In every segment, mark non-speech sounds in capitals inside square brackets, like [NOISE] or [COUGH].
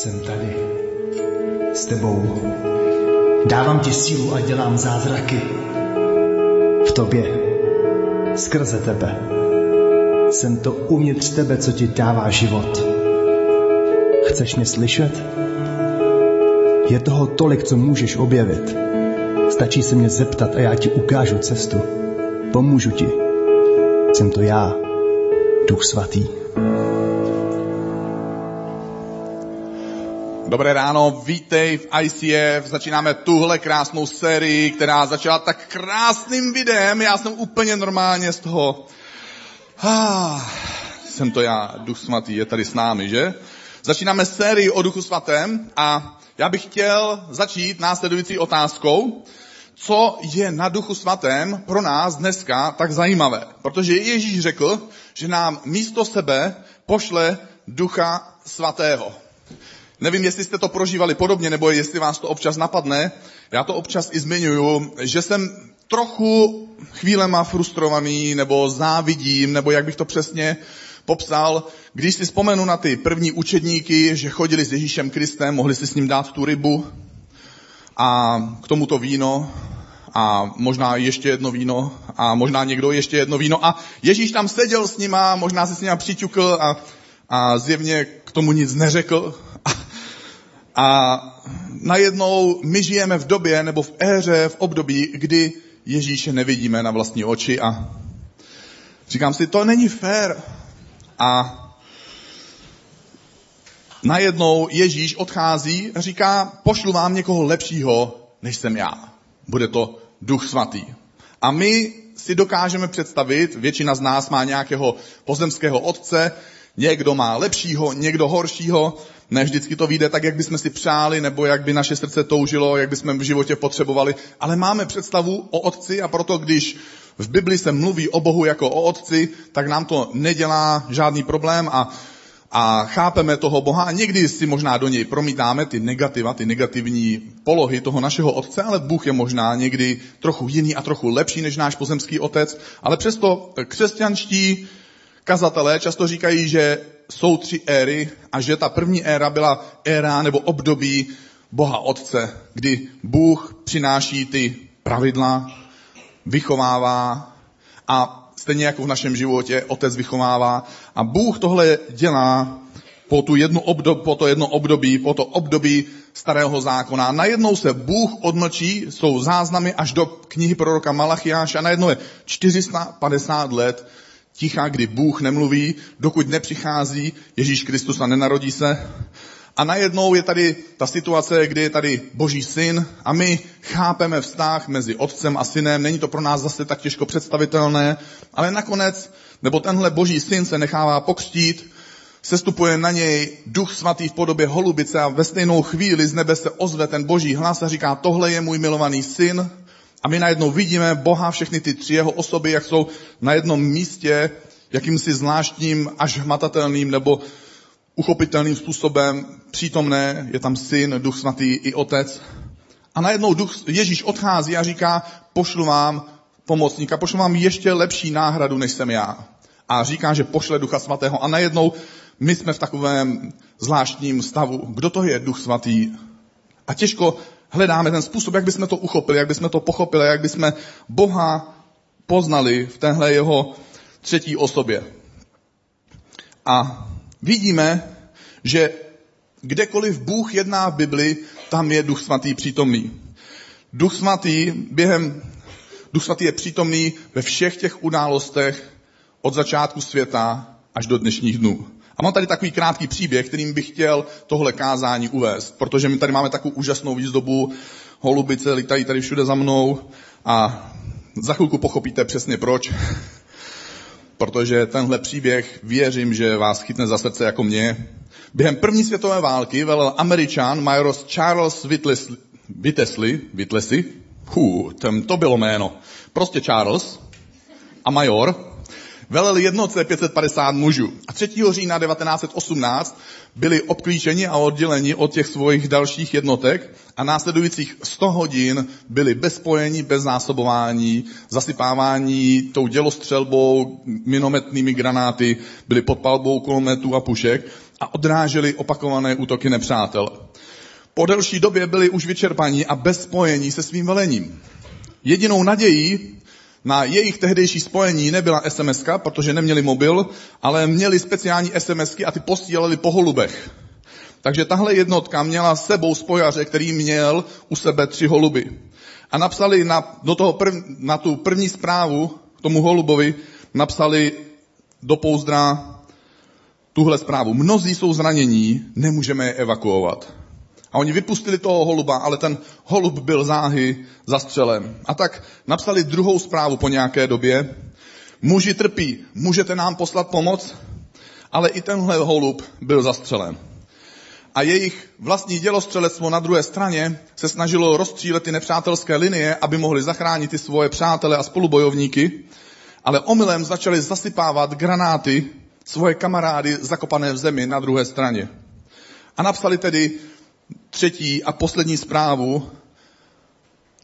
Jsem tady. S tebou. Dávám ti sílu a dělám zázraky. V tobě. Skrze tebe. Jsem to uvnitř tebe, co ti dává život. Chceš mě slyšet? Je toho tolik, co můžeš objevit. Stačí se mě zeptat a já ti ukážu cestu. Pomůžu ti. Jsem to já, Duch Svatý. Dobré ráno, vítej v ICF. Začínáme tuhle krásnou sérii, která začala tak krásným videem. Já jsem úplně normálně z toho... Ah, jsem to já, Duch Svatý je tady s námi, že? Začínáme sérii o Duchu Svatém a já bych chtěl začít následující otázkou. Co je na Duchu Svatém pro nás dneska tak zajímavé? Protože Ježíš řekl, že nám místo sebe pošle Ducha Svatého. Nevím, jestli jste to prožívali podobně, nebo jestli vás to občas napadne. Já to občas i zmiňuju, že jsem trochu chvílema frustrovaný, nebo závidím, nebo jak bych to přesně popsal, když si vzpomenu na ty první učedníky, že chodili s Ježíšem Kristem, mohli si s ním dát tu rybu a k tomu to víno a možná ještě jedno víno a možná někdo ještě jedno víno. A Ježíš tam seděl s nima, možná si s nima přiťukl a, a zjevně k tomu nic neřekl a, najednou my žijeme v době nebo v éře, v období, kdy Ježíše nevidíme na vlastní oči a říkám si, to není fér. A najednou Ježíš odchází a říká, pošlu vám někoho lepšího, než jsem já. Bude to duch svatý. A my si dokážeme představit, většina z nás má nějakého pozemského otce, někdo má lepšího, někdo horšího, ne vždycky to vyjde tak, jak bychom si přáli, nebo jak by naše srdce toužilo, jak bychom v životě potřebovali, ale máme představu o otci a proto, když v Bibli se mluví o Bohu jako o otci, tak nám to nedělá žádný problém a, a chápeme toho Boha a někdy si možná do něj promítáme ty negativa, ty negativní polohy toho našeho otce, ale Bůh je možná někdy trochu jiný a trochu lepší než náš pozemský otec, ale přesto křesťanští kazatelé často říkají, že jsou tři éry a že ta první éra byla éra nebo období Boha Otce, kdy Bůh přináší ty pravidla, vychovává a stejně jako v našem životě Otec vychovává a Bůh tohle dělá po, tu jednu obdob, po to jedno období, po to období starého zákona. Najednou se Bůh odmlčí, jsou záznamy až do knihy proroka Malachiáše a najednou je 450 let ticha, kdy Bůh nemluví, dokud nepřichází Ježíš Kristus a nenarodí se. A najednou je tady ta situace, kdy je tady Boží syn a my chápeme vztah mezi otcem a synem. Není to pro nás zase tak těžko představitelné, ale nakonec, nebo tenhle Boží syn se nechává pokřtít, sestupuje na něj duch svatý v podobě holubice a ve stejnou chvíli z nebe se ozve ten boží hlas a říká, tohle je můj milovaný syn, a my najednou vidíme Boha, všechny ty tři jeho osoby, jak jsou na jednom místě, jakýmsi zvláštním, až hmatatelným nebo uchopitelným způsobem přítomné. Je tam syn, duch svatý i otec. A najednou duch, Ježíš odchází a říká, pošlu vám pomocníka, pošlu vám ještě lepší náhradu, než jsem já. A říká, že pošle ducha svatého. A najednou my jsme v takovém zvláštním stavu. Kdo to je duch svatý? A těžko hledáme ten způsob, jak bychom to uchopili, jak bychom to pochopili, jak bychom Boha poznali v téhle jeho třetí osobě. A vidíme, že kdekoliv Bůh jedná v Bibli, tam je Duch Svatý přítomný. Duch Svatý během, Duch Svatý je přítomný ve všech těch událostech od začátku světa až do dnešních dnů. A mám tady takový krátký příběh, kterým bych chtěl tohle kázání uvést, protože my tady máme takovou úžasnou výzdobu, holubice lítají tady všude za mnou a za chvilku pochopíte přesně proč. [LAUGHS] protože tenhle příběh věřím, že vás chytne za srdce jako mě. Během první světové války velel američan major Charles Whittlesey, Whittlesey, Hů, to bylo jméno. Prostě Charles a major velel jednotce 550 mužů. A 3. října 1918 byli obklíčeni a odděleni od těch svých dalších jednotek a následujících 100 hodin byli bez spojení, bez zásobování, zasypávání tou dělostřelbou, minometnými granáty, byli pod palbou kulometů a pušek a odráželi opakované útoky nepřátel. Po delší době byli už vyčerpaní a bez spojení se svým velením. Jedinou nadějí na jejich tehdejší spojení nebyla SMS, protože neměli mobil, ale měli speciální SMSky a ty posílali po holubech. Takže tahle jednotka měla s sebou spojaře, který měl u sebe tři holuby. A napsali na, do toho prv, na tu první zprávu tomu holubovi, napsali do pouzdra tuhle zprávu. Mnozí jsou zranění, nemůžeme je evakuovat. A oni vypustili toho holuba, ale ten holub byl záhy zastřelen. A tak napsali druhou zprávu po nějaké době. Muži trpí, můžete nám poslat pomoc? Ale i tenhle holub byl zastřelen. A jejich vlastní dělostřelectvo na druhé straně se snažilo rozstřílet ty nepřátelské linie, aby mohli zachránit ty svoje přátele a spolubojovníky, ale omylem začali zasypávat granáty svoje kamarády zakopané v zemi na druhé straně. A napsali tedy třetí a poslední zprávu,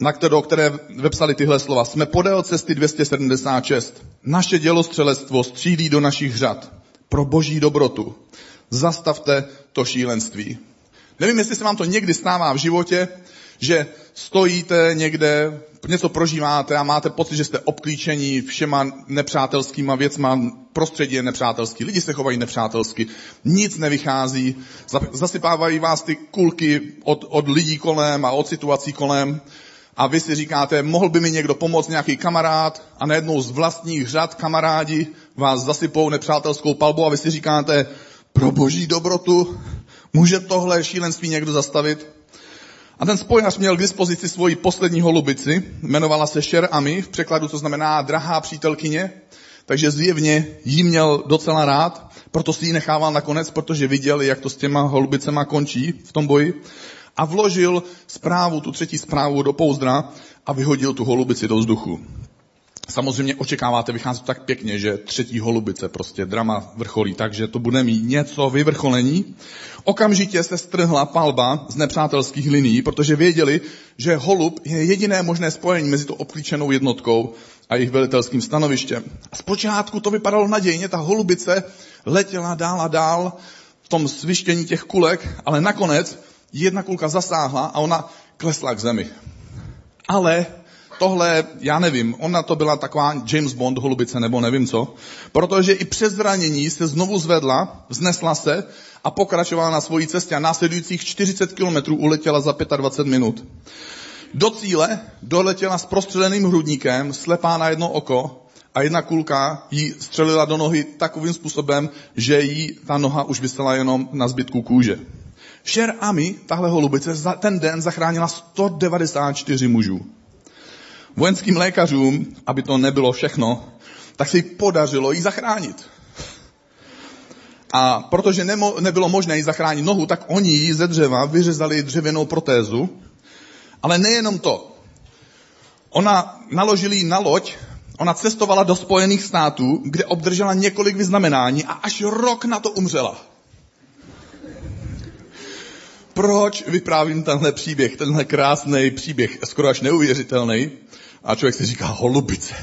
na kterou, které vepsali tyhle slova. Jsme podél cesty 276. Naše dělostřelectvo střílí do našich řad pro boží dobrotu. Zastavte to šílenství. Nevím, jestli se vám to někdy stává v životě, že stojíte někde, něco prožíváte a máte pocit, že jste obklíčení všema nepřátelskýma věcma, prostředí je nepřátelský, lidi se chovají nepřátelsky, nic nevychází, zasypávají vás ty kulky od, od lidí kolem a od situací kolem a vy si říkáte, mohl by mi někdo pomoct, nějaký kamarád a najednou z vlastních řad kamarádi vás zasypou nepřátelskou palbou a vy si říkáte, pro boží dobrotu, může tohle šílenství někdo zastavit? A ten spojař měl k dispozici svoji poslední holubici, jmenovala se Sher Ami, v překladu to znamená drahá přítelkyně, takže zjevně jí měl docela rád, proto si ji nechával nakonec, protože viděl, jak to s těma holubicema končí v tom boji. A vložil zprávu, tu třetí zprávu do pouzdra a vyhodil tu holubici do vzduchu. Samozřejmě očekáváte, vychází to tak pěkně, že třetí holubice, prostě drama vrcholí, takže to bude mít něco vyvrcholení. Okamžitě se strhla palba z nepřátelských linií, protože věděli, že holub je jediné možné spojení mezi to obklíčenou jednotkou a jejich velitelským stanovištěm. A zpočátku to vypadalo nadějně, ta holubice letěla dál a dál v tom svištění těch kulek, ale nakonec jedna kulka zasáhla a ona klesla k zemi. Ale tohle, já nevím, ona to byla taková James Bond holubice nebo nevím co, protože i přes zranění se znovu zvedla, vznesla se a pokračovala na svojí cestě a následujících 40 kilometrů uletěla za 25 minut. Do cíle doletěla s prostřeleným hrudníkem, slepá na jedno oko a jedna kulka jí střelila do nohy takovým způsobem, že jí ta noha už vysela jenom na zbytku kůže. Šer Ami, tahle holubice, za ten den zachránila 194 mužů vojenským lékařům, aby to nebylo všechno, tak se jí podařilo jí zachránit. A protože nemo, nebylo možné jí zachránit nohu, tak oni jí ze dřeva vyřezali dřevěnou protézu. Ale nejenom to. Ona naložili na loď, ona cestovala do Spojených států, kde obdržela několik vyznamenání a až rok na to umřela. Proč vyprávím tenhle příběh, tenhle krásný příběh, skoro až neuvěřitelný? A člověk si říká, holubice.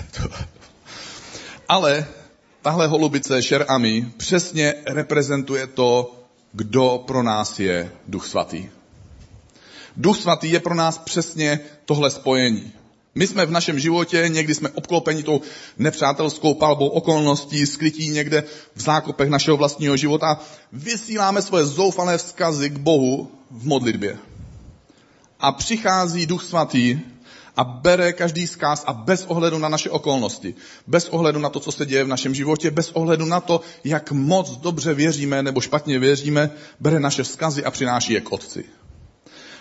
[LAUGHS] Ale tahle holubice Šerami přesně reprezentuje to, kdo pro nás je Duch Svatý. Duch Svatý je pro nás přesně tohle spojení. My jsme v našem životě, někdy jsme obklopeni tou nepřátelskou palbou okolností, skrytí někde v zákopech našeho vlastního života. Vysíláme svoje zoufalé vzkazy k Bohu v modlitbě. A přichází Duch Svatý a bere každý zkáz a bez ohledu na naše okolnosti, bez ohledu na to, co se děje v našem životě, bez ohledu na to, jak moc dobře věříme nebo špatně věříme, bere naše vzkazy a přináší je k Otci.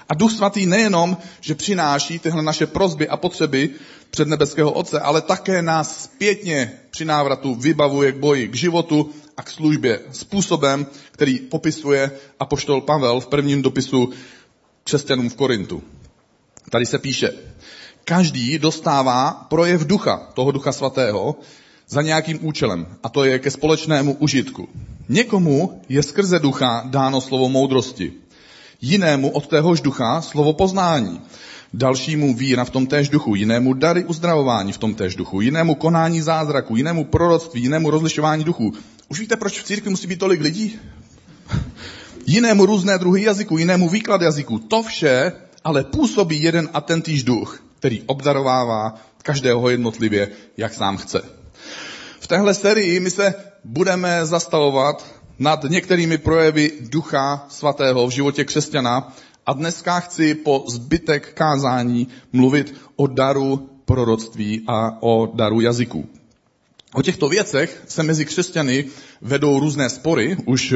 A Duch Svatý nejenom, že přináší tyhle naše prozby a potřeby před nebeského Otce, ale také nás zpětně při návratu vybavuje k boji, k životu a k službě způsobem, který popisuje apoštol Pavel v prvním dopisu křesťanům v Korintu. Tady se píše, každý dostává projev ducha, toho ducha svatého, za nějakým účelem, a to je ke společnému užitku. Někomu je skrze ducha dáno slovo moudrosti, jinému od téhož ducha slovo poznání, dalšímu víra v tom též duchu, jinému dary uzdravování v tom též duchu, jinému konání zázraku, jinému proroctví, jinému rozlišování duchů. Už víte, proč v církvi musí být tolik lidí? [LAUGHS] jinému různé druhy jazyků, jinému výklad jazyků. To vše ale působí jeden a ten týž duch, který obdarovává každého jednotlivě, jak sám chce. V téhle sérii my se budeme zastavovat nad některými projevy Ducha Svatého v životě křesťana a dneska chci po zbytek kázání mluvit o daru proroctví a o daru jazyků. O těchto věcech se mezi křesťany vedou různé spory už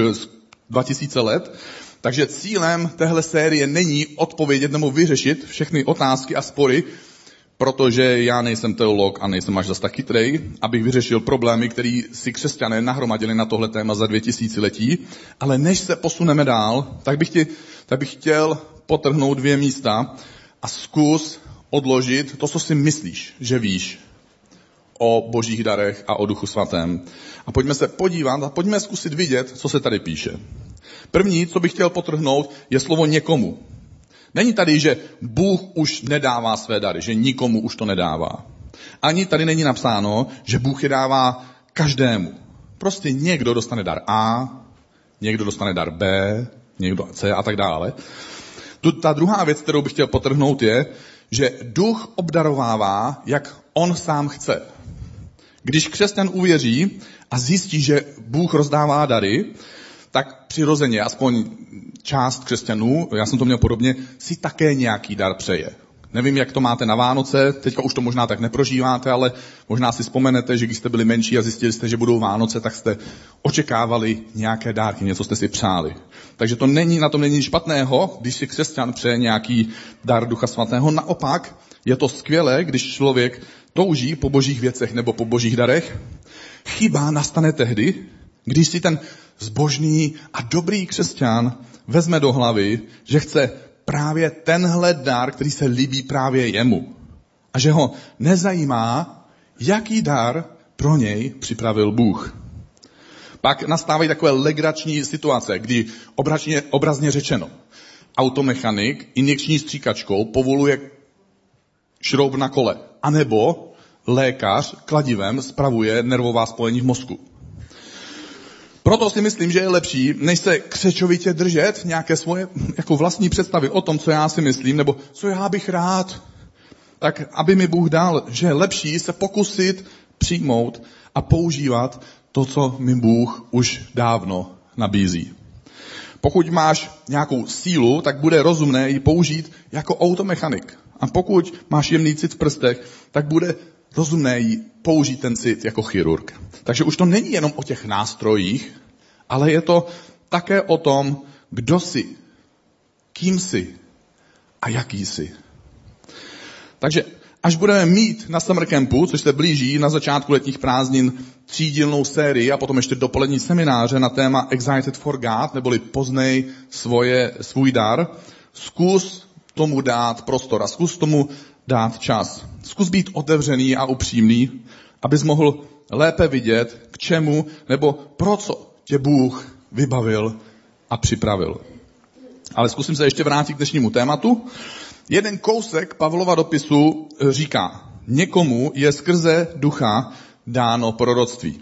2000 let, takže cílem téhle série není odpovědět nebo vyřešit všechny otázky a spory, protože já nejsem teolog a nejsem až zas tak chytrej, abych vyřešil problémy, které si křesťané nahromadili na tohle téma za dvě tisíciletí. Ale než se posuneme dál, tak bych, ti, tak bych chtěl potrhnout dvě místa a zkus odložit to, co si myslíš, že víš o božích darech a o duchu svatém. A pojďme se podívat a pojďme zkusit vidět, co se tady píše. První, co bych chtěl potrhnout, je slovo někomu. Není tady, že Bůh už nedává své dary, že nikomu už to nedává. Ani tady není napsáno, že Bůh je dává každému. Prostě někdo dostane dar A, někdo dostane dar B, někdo C a tak dále. Tu, ta druhá věc, kterou bych chtěl potrhnout, je, že duch obdarovává, jak on sám chce. Když křesťan uvěří a zjistí, že Bůh rozdává dary, tak přirozeně, aspoň část křesťanů, já jsem to měl podobně, si také nějaký dar přeje. Nevím, jak to máte na Vánoce, teďka už to možná tak neprožíváte, ale možná si vzpomenete, že když jste byli menší a zjistili jste, že budou Vánoce, tak jste očekávali nějaké dárky, něco jste si přáli. Takže to není, na tom není špatného, když si křesťan přeje nějaký dar Ducha Svatého. Naopak je to skvělé, když člověk touží po božích věcech nebo po božích darech. Chyba nastane tehdy, když si ten zbožný a dobrý křesťan vezme do hlavy, že chce právě tenhle dar, který se líbí právě jemu. A že ho nezajímá, jaký dar pro něj připravil Bůh. Pak nastávají takové legrační situace, kdy obrazně, obrazně řečeno, automechanik injekční stříkačkou povoluje šroub na kole, anebo lékař kladivem spravuje nervová spojení v mozku. Proto si myslím, že je lepší, než se křečovitě držet nějaké svoje jako vlastní představy o tom, co já si myslím, nebo co já bych rád, tak aby mi Bůh dal, že je lepší se pokusit přijmout a používat to, co mi Bůh už dávno nabízí. Pokud máš nějakou sílu, tak bude rozumné ji použít jako automechanik. A pokud máš jemný cit v prstech, tak bude rozumné použít ten cit jako chirurg. Takže už to není jenom o těch nástrojích, ale je to také o tom, kdo jsi, kým jsi a jaký jsi. Takže až budeme mít na Summer Campu, což se blíží na začátku letních prázdnin, třídílnou sérii a potom ještě dopolední semináře na téma Excited for God, neboli poznej svoje, svůj dar, zkus tomu dát prostor a zkus tomu dát čas. Zkus být otevřený a upřímný, abys mohl lépe vidět, k čemu nebo pro co tě Bůh vybavil a připravil. Ale zkusím se ještě vrátit k dnešnímu tématu. Jeden kousek Pavlova dopisu říká, někomu je skrze ducha dáno proroctví.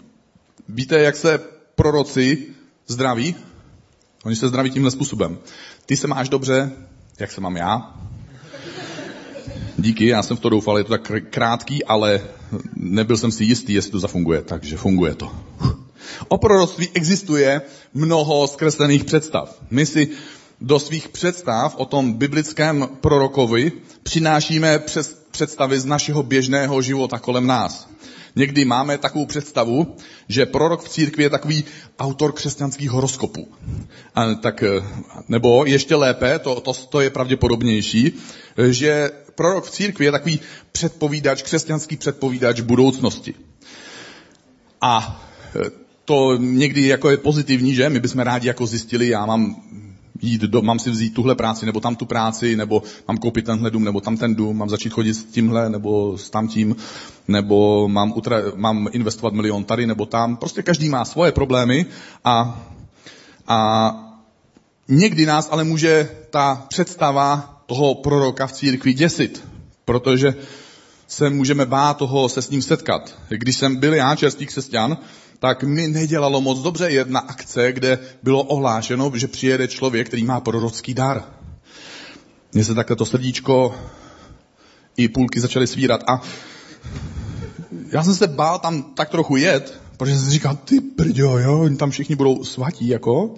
Víte, jak se proroci zdraví? Oni se zdraví tímhle způsobem. Ty se máš dobře, jak se mám já? Díky, já jsem v to doufal, je to tak krátký, ale nebyl jsem si jistý, jestli to zafunguje, takže funguje to. O proroctví existuje mnoho zkreslených představ. My si do svých představ o tom biblickém prorokovi přinášíme přes představy z našeho běžného života kolem nás. Někdy máme takovou představu, že prorok v církvi je takový autor křesťanských horoskopů. A tak, nebo ještě lépe, to, to, to je pravděpodobnější, že prorok v církvi je takový předpovídač, křesťanský předpovídač budoucnosti. A to někdy jako je pozitivní, že? My bychom rádi jako zjistili, já mám jít do, mám si vzít tuhle práci, nebo tam tu práci, nebo mám koupit tenhle dům, nebo tam ten dům, mám začít chodit s tímhle, nebo s tamtím, nebo mám, utra, mám investovat milion tady, nebo tam. Prostě každý má svoje problémy a, a někdy nás ale může ta představa toho proroka v církvi děsit, protože se můžeme bát toho se s ním setkat. Když jsem byl já čerstvý křesťan, tak mi nedělalo moc dobře jedna akce, kde bylo ohlášeno, že přijede člověk, který má prorocký dar. Mně se takhle to srdíčko i půlky začaly svírat a já jsem se bál tam tak trochu jet, protože jsem říkal, ty brďo, jo, tam všichni budou svatí, jako.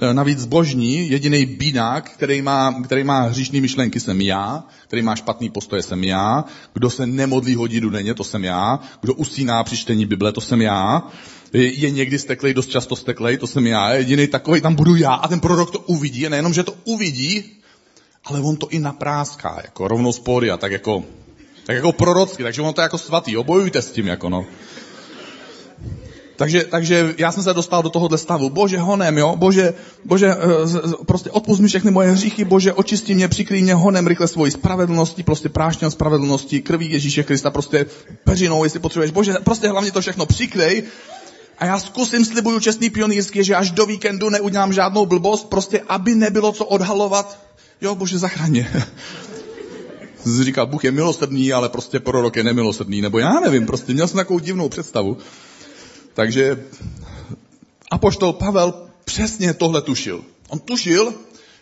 E, navíc zbožní, jediný bídák, který má, který má hříšný myšlenky, jsem já, který má špatný postoje, jsem já, kdo se nemodlí hodinu denně, to jsem já, kdo usíná při čtení Bible, to jsem já, je, někdy steklej, dost často steklej, to jsem já, jediný takový tam budu já a ten prorok to uvidí, a nejenom, že to uvidí, ale on to i napráská, jako rovnou z a tak jako, tak jako prorocky, takže on to je jako svatý, obojujte s tím, jako no. Takže, takže já jsem se dostal do tohohle stavu. Bože, honem, jo? Bože, bože, eh, prostě odpust mi všechny moje hříchy, bože, očistí mě, přikrý mě honem rychle svoji spravedlnosti, prostě prášně spravedlnosti, krví Ježíše Krista, prostě peřinou, jestli potřebuješ. Bože, prostě hlavně to všechno přikrej. A já zkusím, slibuju čestný pionýrský, že až do víkendu neudělám žádnou blbost, prostě aby nebylo co odhalovat. Jo, bože, zachraně. [LAUGHS] Říkal, Bůh je milosrdný, ale prostě prorok je nemilosrdný, nebo já nevím, prostě měl jsem takovou divnou představu. Takže apoštol Pavel přesně tohle tušil. On tušil,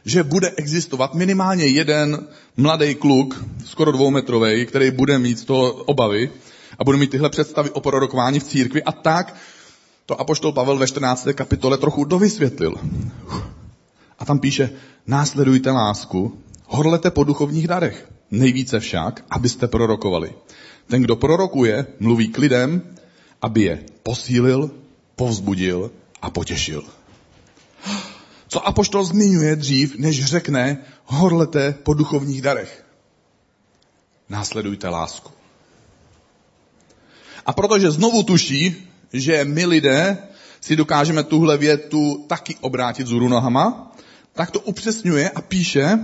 že bude existovat minimálně jeden mladý kluk, skoro dvoumetrový, který bude mít z toho obavy a bude mít tyhle představy o prorokování v církvi a tak to apoštol Pavel ve 14. kapitole trochu dovysvětlil. A tam píše, následujte lásku, horlete po duchovních darech, nejvíce však, abyste prorokovali. Ten, kdo prorokuje, mluví k lidem, aby je posílil, povzbudil a potěšil. Co Apoštol zmiňuje dřív, než řekne, horlete po duchovních darech. Následujte lásku. A protože znovu tuší, že my lidé si dokážeme tuhle větu taky obrátit z nohama, tak to upřesňuje a píše,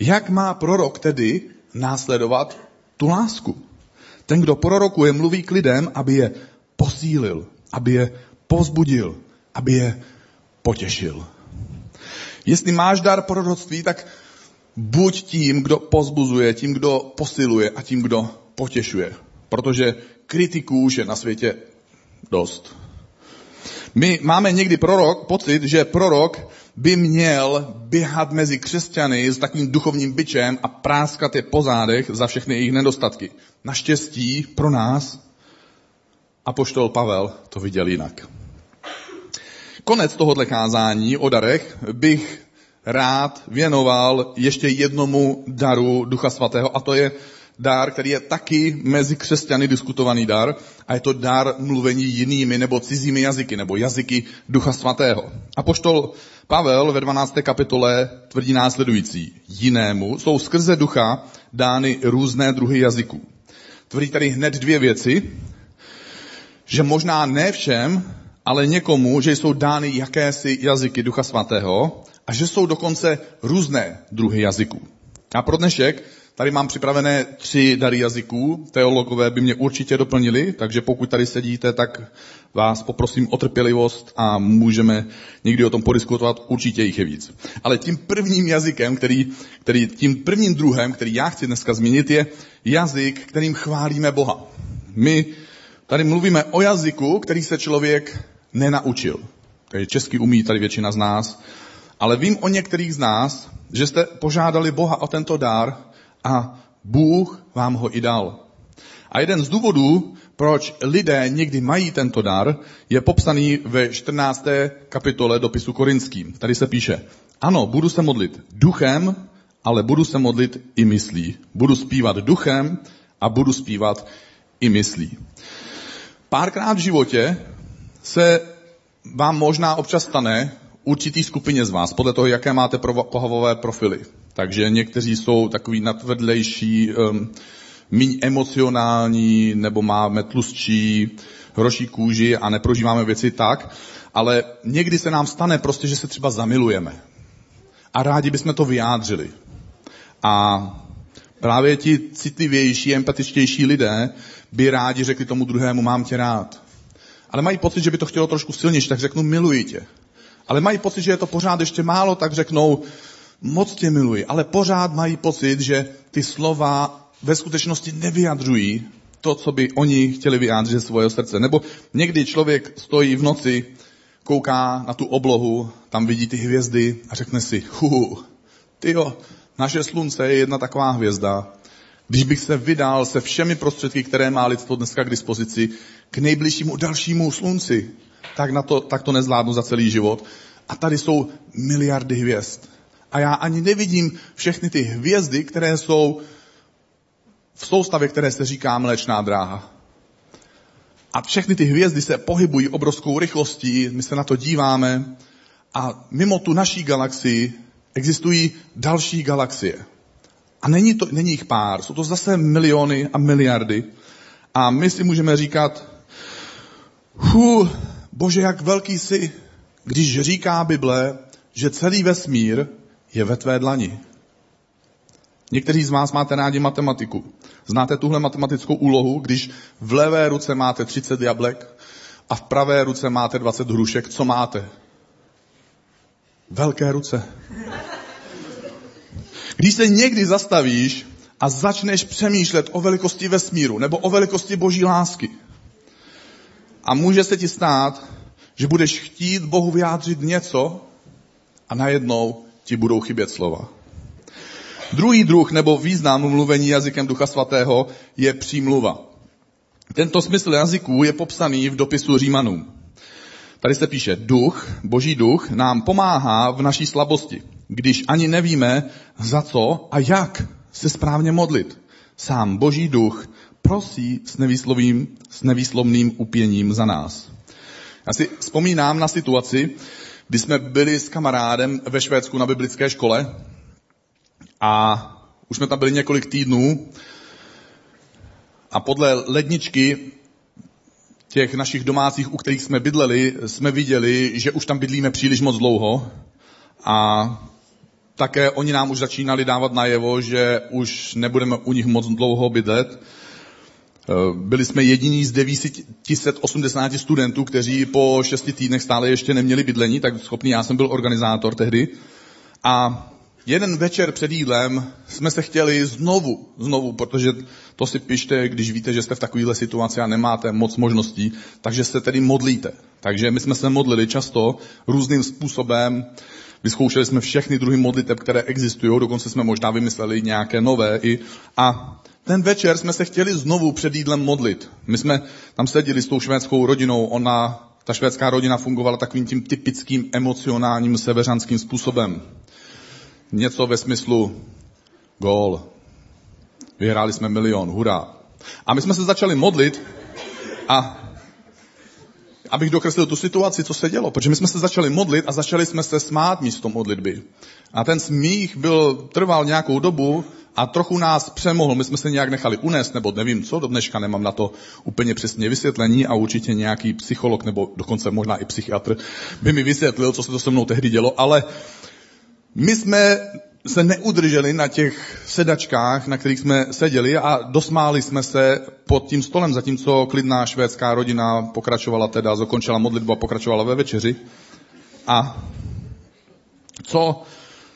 jak má prorok tedy následovat tu lásku. Ten, kdo prorokuje, mluví k lidem, aby je posílil, aby je povzbudil, aby je potěšil. Jestli máš dar proroctví, tak buď tím, kdo pozbuzuje, tím, kdo posiluje a tím, kdo potěšuje. Protože kritiků už je na světě dost. My máme někdy prorok, pocit, že prorok by měl běhat mezi křesťany s takovým duchovním byčem a práskat je po zádech za všechny jejich nedostatky. Naštěstí pro nás Apoštol Pavel to viděl jinak. Konec tohohle kázání o darech bych rád věnoval ještě jednomu daru Ducha Svatého a to je dar, který je taky mezi křesťany diskutovaný dar a je to dar mluvení jinými nebo cizími jazyky nebo jazyky Ducha Svatého. A poštol Pavel ve 12. kapitole tvrdí následující. Jinému jsou skrze ducha dány různé druhy jazyků. Tvrdí tady hned dvě věci že možná ne všem, ale někomu, že jsou dány jakési jazyky Ducha Svatého a že jsou dokonce různé druhy jazyků. A pro dnešek tady mám připravené tři dary jazyků. Teologové by mě určitě doplnili, takže pokud tady sedíte, tak vás poprosím o trpělivost a můžeme někdy o tom podiskutovat, určitě jich je víc. Ale tím prvním jazykem, který, který, tím prvním druhem, který já chci dneska zmínit, je jazyk, kterým chválíme Boha. My Tady mluvíme o jazyku, který se člověk nenaučil. Takže česky umí tady většina z nás. Ale vím o některých z nás, že jste požádali Boha o tento dár a Bůh vám ho i dal. A jeden z důvodů, proč lidé někdy mají tento dar, je popsaný ve 14. kapitole dopisu korinským. Tady se píše, ano, budu se modlit duchem, ale budu se modlit i myslí. Budu zpívat duchem a budu zpívat i myslí. Párkrát v životě se vám možná občas stane určitý skupině z vás, podle toho, jaké máte pohavové profily. Takže někteří jsou takový nadvedlejší, um, míň emocionální, nebo máme tlustší, hroší kůži a neprožíváme věci tak, ale někdy se nám stane prostě, že se třeba zamilujeme. A rádi bychom to vyjádřili. A právě ti citlivější, empatičtější lidé by rádi řekli tomu druhému, mám tě rád. Ale mají pocit, že by to chtělo trošku silnější, tak řeknou, miluji tě. Ale mají pocit, že je to pořád ještě málo, tak řeknou, moc tě miluji. Ale pořád mají pocit, že ty slova ve skutečnosti nevyjadřují to, co by oni chtěli vyjádřit ze svého srdce. Nebo někdy člověk stojí v noci, kouká na tu oblohu, tam vidí ty hvězdy a řekne si, hu, tyjo, naše slunce je jedna taková hvězda. Když bych se vydal se všemi prostředky, které má lidstvo dneska k dispozici, k nejbližšímu dalšímu slunci, tak, na to, tak to nezvládnu za celý život. A tady jsou miliardy hvězd. A já ani nevidím všechny ty hvězdy, které jsou v soustavě, které se říká mléčná dráha. A všechny ty hvězdy se pohybují obrovskou rychlostí, my se na to díváme a mimo tu naší galaxii existují další galaxie. A není, to, není jich pár, jsou to zase miliony a miliardy. A my si můžeme říkat, hu, bože, jak velký jsi, když říká Bible, že celý vesmír je ve tvé dlani. Někteří z vás máte rádi matematiku. Znáte tuhle matematickou úlohu, když v levé ruce máte 30 jablek a v pravé ruce máte 20 hrušek, co máte? Velké ruce. Když se někdy zastavíš a začneš přemýšlet o velikosti vesmíru nebo o velikosti boží lásky a může se ti stát, že budeš chtít Bohu vyjádřit něco a najednou ti budou chybět slova. Druhý druh nebo význam mluvení jazykem Ducha Svatého je přímluva. Tento smysl jazyků je popsaný v dopisu Římanům. Tady se píše, duch, boží duch, nám pomáhá v naší slabosti, když ani nevíme, za co a jak se správně modlit. Sám boží duch prosí s, nevýslovým, s nevýslovným upěním za nás. Já si vzpomínám na situaci, kdy jsme byli s kamarádem ve Švédsku na biblické škole a už jsme tam byli několik týdnů a podle ledničky těch našich domácích, u kterých jsme bydleli, jsme viděli, že už tam bydlíme příliš moc dlouho a také oni nám už začínali dávat najevo, že už nebudeme u nich moc dlouho bydlet. Byli jsme jediní z 980 studentů, kteří po šesti týdnech stále ještě neměli bydlení, tak schopný já jsem byl organizátor tehdy. A jeden večer před jídlem jsme se chtěli znovu, znovu, protože to si pište, když víte, že jste v takovéhle situaci a nemáte moc možností, takže se tedy modlíte. Takže my jsme se modlili často různým způsobem, vyzkoušeli jsme všechny druhy modliteb, které existují, dokonce jsme možná vymysleli nějaké nové i a ten večer jsme se chtěli znovu před jídlem modlit. My jsme tam seděli s tou švédskou rodinou, ona, ta švédská rodina fungovala takovým tím typickým emocionálním severanským způsobem. Něco ve smyslu gól. Vyhráli jsme milion, hurá. A my jsme se začali modlit a abych dokreslil tu situaci, co se dělo, protože my jsme se začali modlit a začali jsme se smát místo modlitby. A ten smích byl, trval nějakou dobu a trochu nás přemohl. My jsme se nějak nechali unést, nebo nevím co, do dneška nemám na to úplně přesně vysvětlení a určitě nějaký psycholog, nebo dokonce možná i psychiatr by mi vysvětlil, co se to se mnou tehdy dělo, ale my jsme se neudrželi na těch sedačkách, na kterých jsme seděli a dosmáli jsme se pod tím stolem, zatímco klidná švédská rodina pokračovala teda, zakončila modlitbu a pokračovala ve večeři. A co,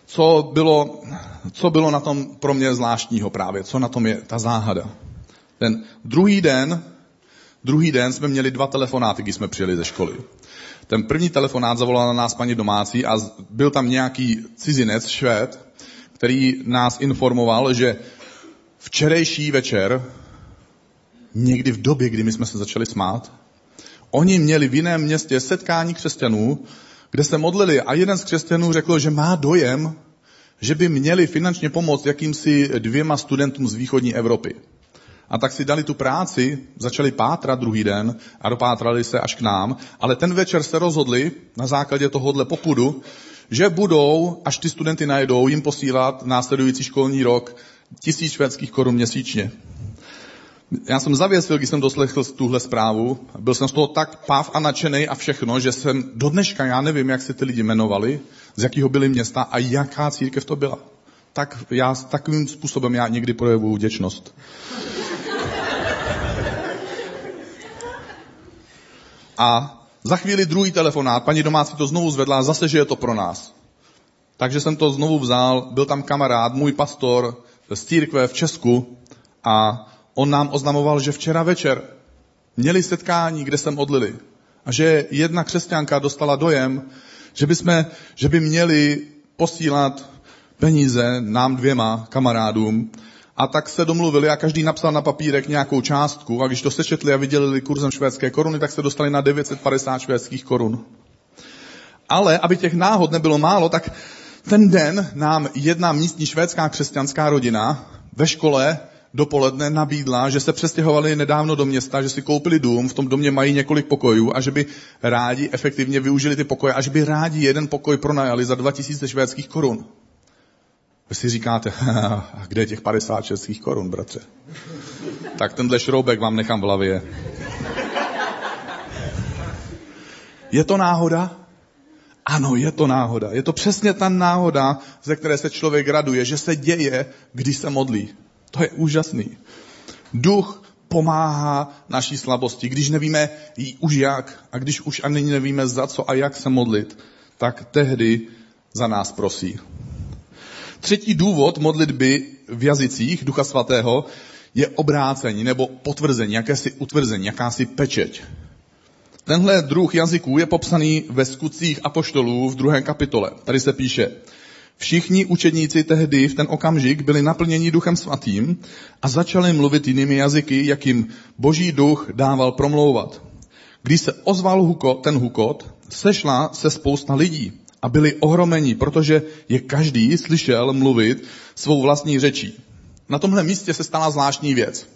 co, bylo, co bylo na tom pro mě zvláštního právě, co na tom je ta záhada. Ten druhý den, druhý den jsme měli dva telefonáty, když jsme přijeli ze školy. Ten první telefonát zavolal na nás paní domácí a byl tam nějaký cizinec, švéd, který nás informoval, že včerejší večer, někdy v době, kdy my jsme se začali smát, oni měli v jiném městě setkání křesťanů, kde se modlili a jeden z křesťanů řekl, že má dojem, že by měli finančně pomoct jakýmsi dvěma studentům z východní Evropy. A tak si dali tu práci, začali pátrat druhý den a dopátrali se až k nám, ale ten večer se rozhodli na základě tohohle popudu, že budou, až ty studenty najdou, jim posílat následující školní rok tisíc švédských korun měsíčně. Já jsem zavěsil, když jsem doslechl tuhle zprávu. Byl jsem z toho tak páv a nadšený a všechno, že jsem do dneška, já nevím, jak se ty lidi jmenovali, z jakého byly města a jaká církev to byla. Tak já takovým způsobem já někdy projevuju vděčnost. A za chvíli druhý telefonát, paní domácí to znovu zvedla, zase, že je to pro nás. Takže jsem to znovu vzal, byl tam kamarád, můj pastor z církve v Česku a on nám oznamoval, že včera večer měli setkání, kde se modlili. A že jedna křesťanka dostala dojem, že by, jsme, že by měli posílat peníze nám dvěma kamarádům. A tak se domluvili a každý napsal na papírek nějakou částku a když to sečetli a vydělili kurzem švédské koruny, tak se dostali na 950 švédských korun. Ale aby těch náhod nebylo málo, tak ten den nám jedna místní švédská křesťanská rodina ve škole dopoledne nabídla, že se přestěhovali nedávno do města, že si koupili dům, v tom domě mají několik pokojů a že by rádi efektivně využili ty pokoje a že by rádi jeden pokoj pronajali za 2000 švédských korun. Vy si říkáte, [LAUGHS] kde je těch 50 českých korun, bratře? Tak tenhle šroubek vám nechám v hlavě. Je to náhoda? Ano, je to náhoda. Je to přesně ta náhoda, ze které se člověk raduje, že se děje, když se modlí. To je úžasný. Duch pomáhá naší slabosti. Když nevíme už jak a když už ani nevíme za co a jak se modlit, tak tehdy za nás prosí. Třetí důvod modlitby v jazycích Ducha Svatého je obrácení nebo potvrzení, jakési utvrzení, jakási pečeť. Tenhle druh jazyků je popsaný ve skutcích apoštolů v druhé kapitole. Tady se píše, Všichni učedníci tehdy v ten okamžik byli naplněni duchem svatým a začali mluvit jinými jazyky, jak jim boží duch dával promlouvat. Když se ozval hukot, ten hukot, sešla se spousta lidí a byli ohromeni, protože je každý slyšel mluvit svou vlastní řečí. Na tomhle místě se stala zvláštní věc.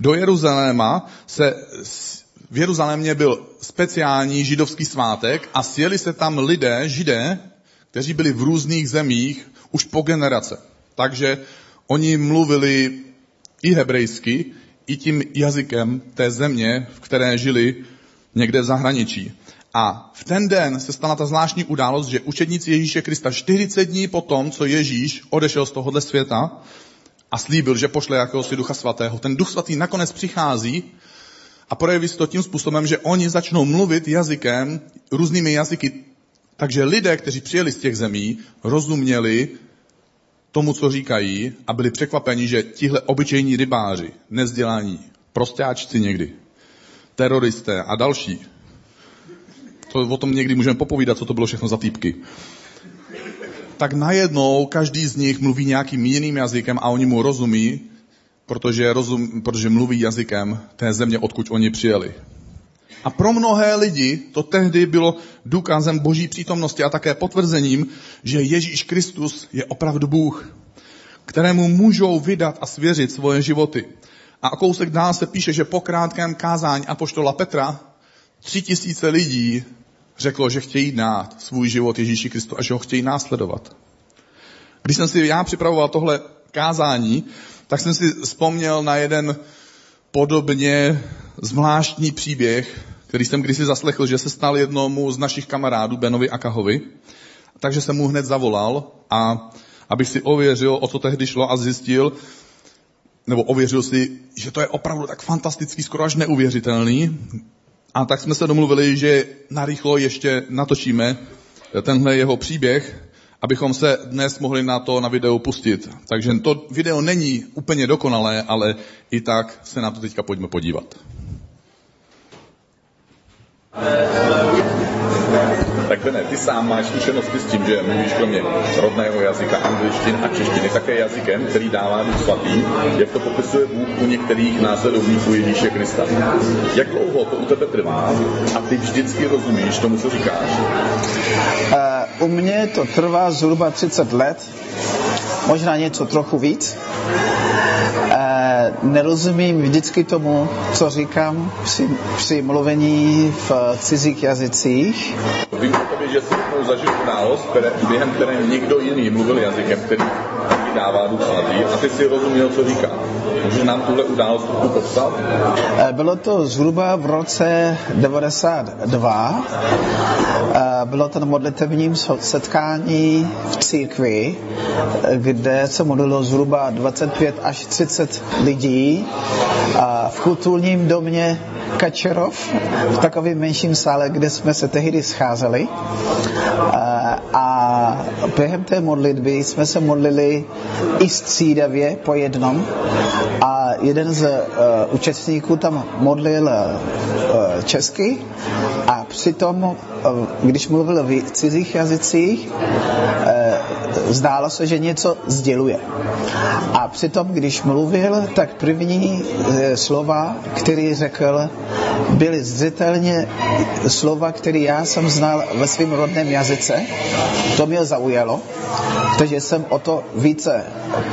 Do Jeruzaléma se v Jeruzalémě byl speciální židovský svátek a sjeli se tam lidé, židé, kteří byli v různých zemích už po generace. Takže oni mluvili i hebrejsky, i tím jazykem té země, v které žili někde v zahraničí. A v ten den se stala ta zvláštní událost, že učedníci Ježíše Krista 40 dní po tom, co Ježíš odešel z tohohle světa a slíbil, že pošle jakéhosi ducha svatého, ten duch svatý nakonec přichází a projeví se to tím způsobem, že oni začnou mluvit jazykem, různými jazyky. Takže lidé, kteří přijeli z těch zemí, rozuměli tomu, co říkají a byli překvapeni, že tihle obyčejní rybáři, nezdělání, prostáčci někdy, teroristé a další, to o tom někdy můžeme popovídat, co to bylo všechno za týpky, tak najednou každý z nich mluví nějakým jiným jazykem a oni mu rozumí, protože, rozum, protože mluví jazykem té země, odkud oni přijeli. A pro mnohé lidi to tehdy bylo důkazem boží přítomnosti a také potvrzením, že Ježíš Kristus je opravdu Bůh, kterému můžou vydat a svěřit svoje životy. A kousek dál se píše, že po krátkém kázání apoštola Petra tři tisíce lidí řeklo, že chtějí dát svůj život Ježíši Kristu a že ho chtějí následovat. Když jsem si já připravoval tohle kázání, tak jsem si vzpomněl na jeden podobně zvláštní příběh, který jsem kdysi zaslechl, že se stal jednomu z našich kamarádů, Benovi Akahovi. Takže jsem mu hned zavolal a abych si ověřil, o co tehdy šlo a zjistil, nebo ověřil si, že to je opravdu tak fantastický, skoro až neuvěřitelný. A tak jsme se domluvili, že narychlo ještě natočíme tenhle jeho příběh, abychom se dnes mohli na to na videu pustit. Takže to video není úplně dokonalé, ale i tak se na to teďka pojďme podívat. Tak Bene, ty sám máš zkušenosti s tím, že mluvíš kromě rodného jazyka angličtiny a češtiny také jazykem, který dává Duch Svatý, jak to popisuje Bůh u některých následovníků Ježíše Krista. Jak dlouho to u tebe trvá a ty vždycky rozumíš tomu, co říkáš? Uh, u mě to trvá zhruba 30 let, možná něco trochu víc. Nerozumím vždycky tomu, co říkám při, při mluvení v cizích jazycích. Vím o tobě, že jsi zažil událost, během které někdo jiný mluvil jazykem, který dává duch svatý ty si rozuměl, co říká. Můžeš nám tuhle událost trochu popsat? Uh, bylo to zhruba v roce 92. Uh, bylo to na modlitevním setkání v církvi, kde se modlilo zhruba 25 až 30 lidí v kulturním domě Kačerov, v takovém menším sále, kde jsme se tehdy scházeli. Během té modlitby jsme se modlili i střídavě po jednom. A jeden z uh, účastníků tam modlil uh, česky. A přitom, uh, když mluvil v cizích jazycích, uh, zdálo se, že něco sděluje. A přitom, když mluvil, tak první uh, slova, který řekl, byly zřetelně slova, které já jsem znal ve svém rodném jazyce. To mě zaujalo, takže jsem o to více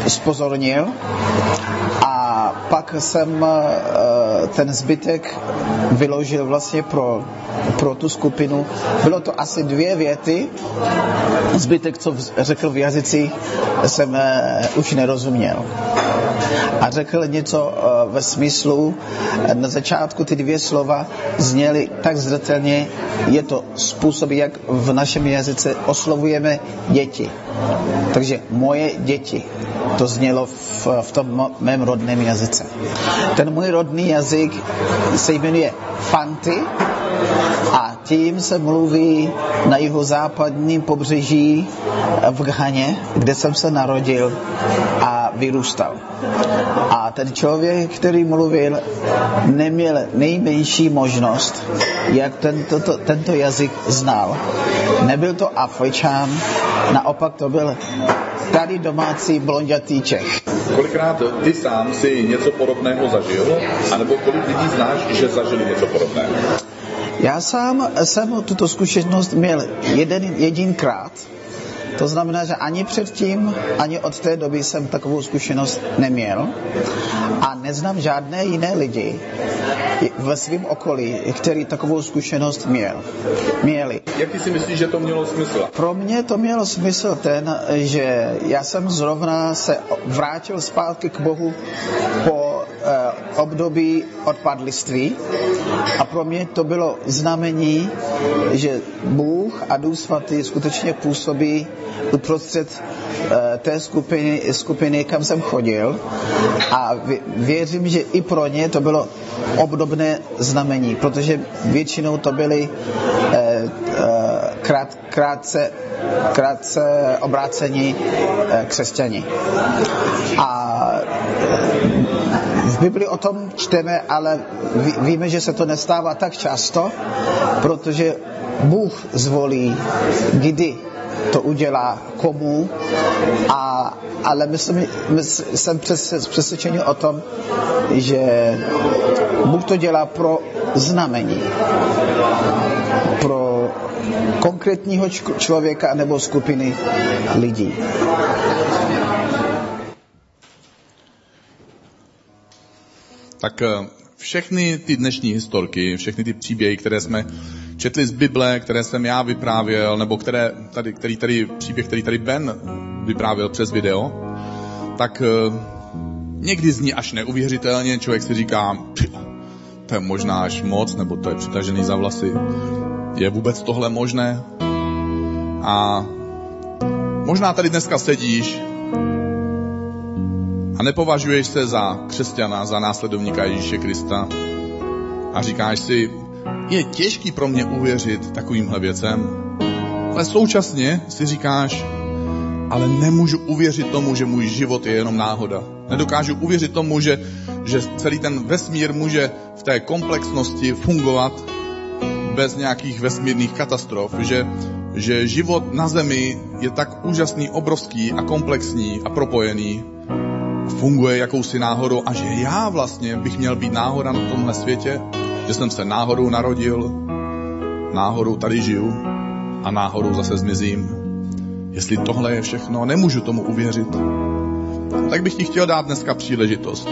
spozornil a pak jsem ten zbytek vyložil vlastně pro, pro tu skupinu. Bylo to asi dvě věty, zbytek, co řekl v jazycích, jsem už nerozuměl a řekl něco ve smyslu, na začátku ty dvě slova zněly tak zřetelně, je to způsob, jak v našem jazyce oslovujeme děti. Takže moje děti, to znělo v, v tom mém rodném jazyce. Ten můj rodný jazyk se jmenuje Fanty a tím se mluví na jeho západním pobřeží v Ghaně, kde jsem se narodil a vyrůstal. A ten člověk, který mluvil, neměl nejmenší možnost, jak tento, to, tento jazyk znal. Nebyl to Afričan, naopak to byl tady domácí blondětý Čech. Kolikrát ty sám si něco podobného zažil, anebo kolik lidí znáš, že zažili něco podobného? Já sám jsem tuto zkušenost měl jeden jedinkrát. To znamená, že ani předtím, ani od té doby jsem takovou zkušenost neměl a neznám žádné jiné lidi ve svém okolí, který takovou zkušenost měl. měli. Jaký si myslíš, že to mělo smysl? Pro mě to mělo smysl ten, že já jsem zrovna se vrátil zpátky k Bohu po eh, období odpadliství a pro mě to bylo znamení, že Bůh a Duch Svatý skutečně působí uprostřed eh, té skupiny, skupiny, kam jsem chodil a věřím, že i pro ně to bylo obdobné znamení, protože většinou to byly eh, krát, krátce, krátce obrácení křesťani. A v Bibli o tom čteme, ale víme, že se to nestává tak často, protože Bůh zvolí, kdy to udělá komu, a, ale myslím, mysl, jsem přesvědčený o tom, že Bůh to dělá pro znamení, pro konkrétního člověka nebo skupiny lidí. Tak všechny ty dnešní historky, všechny ty příběhy, které jsme četli z Bible, které jsem já vyprávěl, nebo které tady, který tady, příběh, který tady Ben vyprávěl přes video, tak někdy zní až neuvěřitelně, člověk si říká, to je možná až moc, nebo to je přitažený za vlasy. Je vůbec tohle možné? A možná tady dneska sedíš a nepovažuješ se za křesťana, za následovníka Ježíše Krista? A říkáš si, je těžký pro mě uvěřit takovýmhle věcem, ale současně si říkáš, ale nemůžu uvěřit tomu, že můj život je jenom náhoda. Nedokážu uvěřit tomu, že, že celý ten vesmír může v té komplexnosti fungovat bez nějakých vesmírných katastrof, že, že život na Zemi je tak úžasný, obrovský a komplexní a propojený, funguje jakousi náhodou a že já vlastně bych měl být náhoda na tomhle světě, že jsem se náhodou narodil, náhodou tady žiju a náhodou zase zmizím. Jestli tohle je všechno, nemůžu tomu uvěřit, tak bych ti chtěl dát dneska příležitost.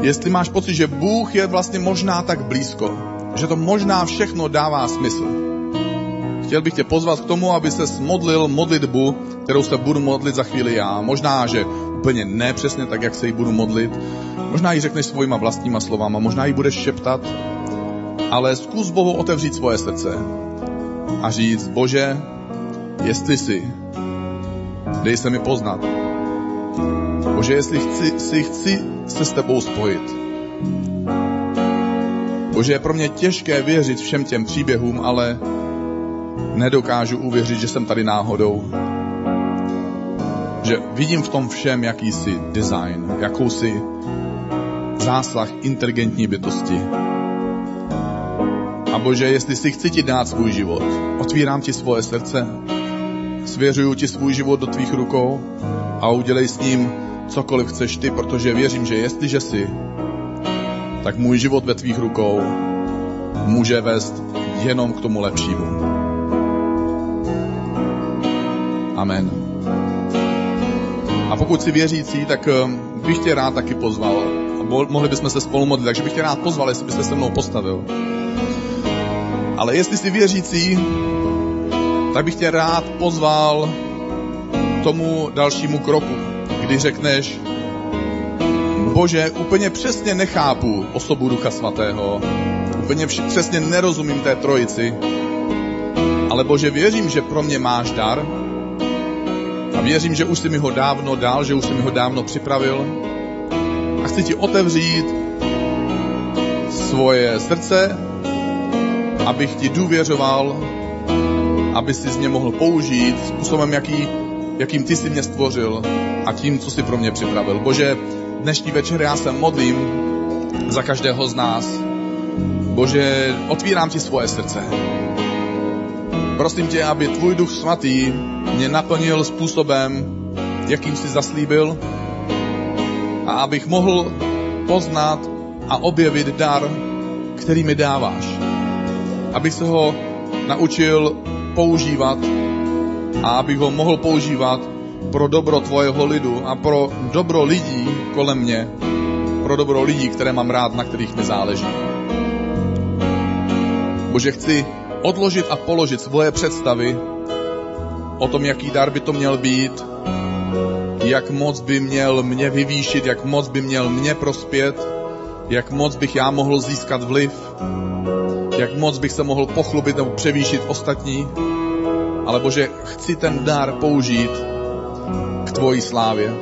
Jestli máš pocit, že Bůh je vlastně možná tak blízko, že to možná všechno dává smysl, chtěl bych tě pozvat k tomu, aby se modlil modlitbu, kterou se budu modlit za chvíli já. Možná, že úplně ne přesně tak, jak se jí budu modlit. Možná ji řekneš svojima vlastníma slovama, možná ji budeš šeptat, ale zkus Bohu otevřít svoje srdce a říct, Bože, jestli si, dej se mi poznat. Bože, jestli chci, si chci se s tebou spojit. Bože, je pro mě těžké věřit všem těm příběhům, ale nedokážu uvěřit, že jsem tady náhodou Že vidím v tom všem jakýsi design, jakousi zásah inteligentní bytosti. A Bože, jestli si chci ti dát svůj život, otvírám ti svoje srdce, svěřuju ti svůj život do tvých rukou a udělej s ním cokoliv chceš ty, protože věřím, že jestliže jsi, tak můj život ve tvých rukou může vést jenom k tomu lepšímu. Amen. A pokud si věřící, tak eh, bych tě rád taky pozval. Mohli bychom se spolu modlit, takže bych tě rád pozval, jestli byste se mnou postavil. Ale jestli jsi věřící, tak bych tě rád pozval tomu dalšímu kroku, kdy řekneš, Bože, úplně přesně nechápu osobu Ducha Svatého, úplně přesně nerozumím té trojici, ale Bože, věřím, že pro mě máš dar a věřím, že už jsi mi ho dávno dal, že už jsi mi ho dávno připravil a chci ti otevřít svoje srdce, abych ti důvěřoval, aby si z mě mohl použít způsobem, jaký, jakým ty jsi mě stvořil a tím, co jsi pro mě připravil. Bože, dnešní večer já se modlím za každého z nás. Bože, otvírám ti svoje srdce. Prosím tě, aby tvůj duch svatý mě naplnil způsobem, jakým jsi zaslíbil a abych mohl poznat a objevit dar, který mi dáváš. Abych se ho naučil používat a abych ho mohl používat pro dobro tvojeho lidu a pro dobro lidí kolem mě, pro dobro lidí, které mám rád, na kterých mi záleží. Bože, chci odložit a položit svoje představy o tom, jaký dar by to měl být, jak moc by měl mě vyvýšit, jak moc by měl mě prospět, jak moc bych já mohl získat vliv, jak moc bych se mohl pochlubit nebo převýšit ostatní. Ale Bože, chci ten dar použít k tvojí slávě.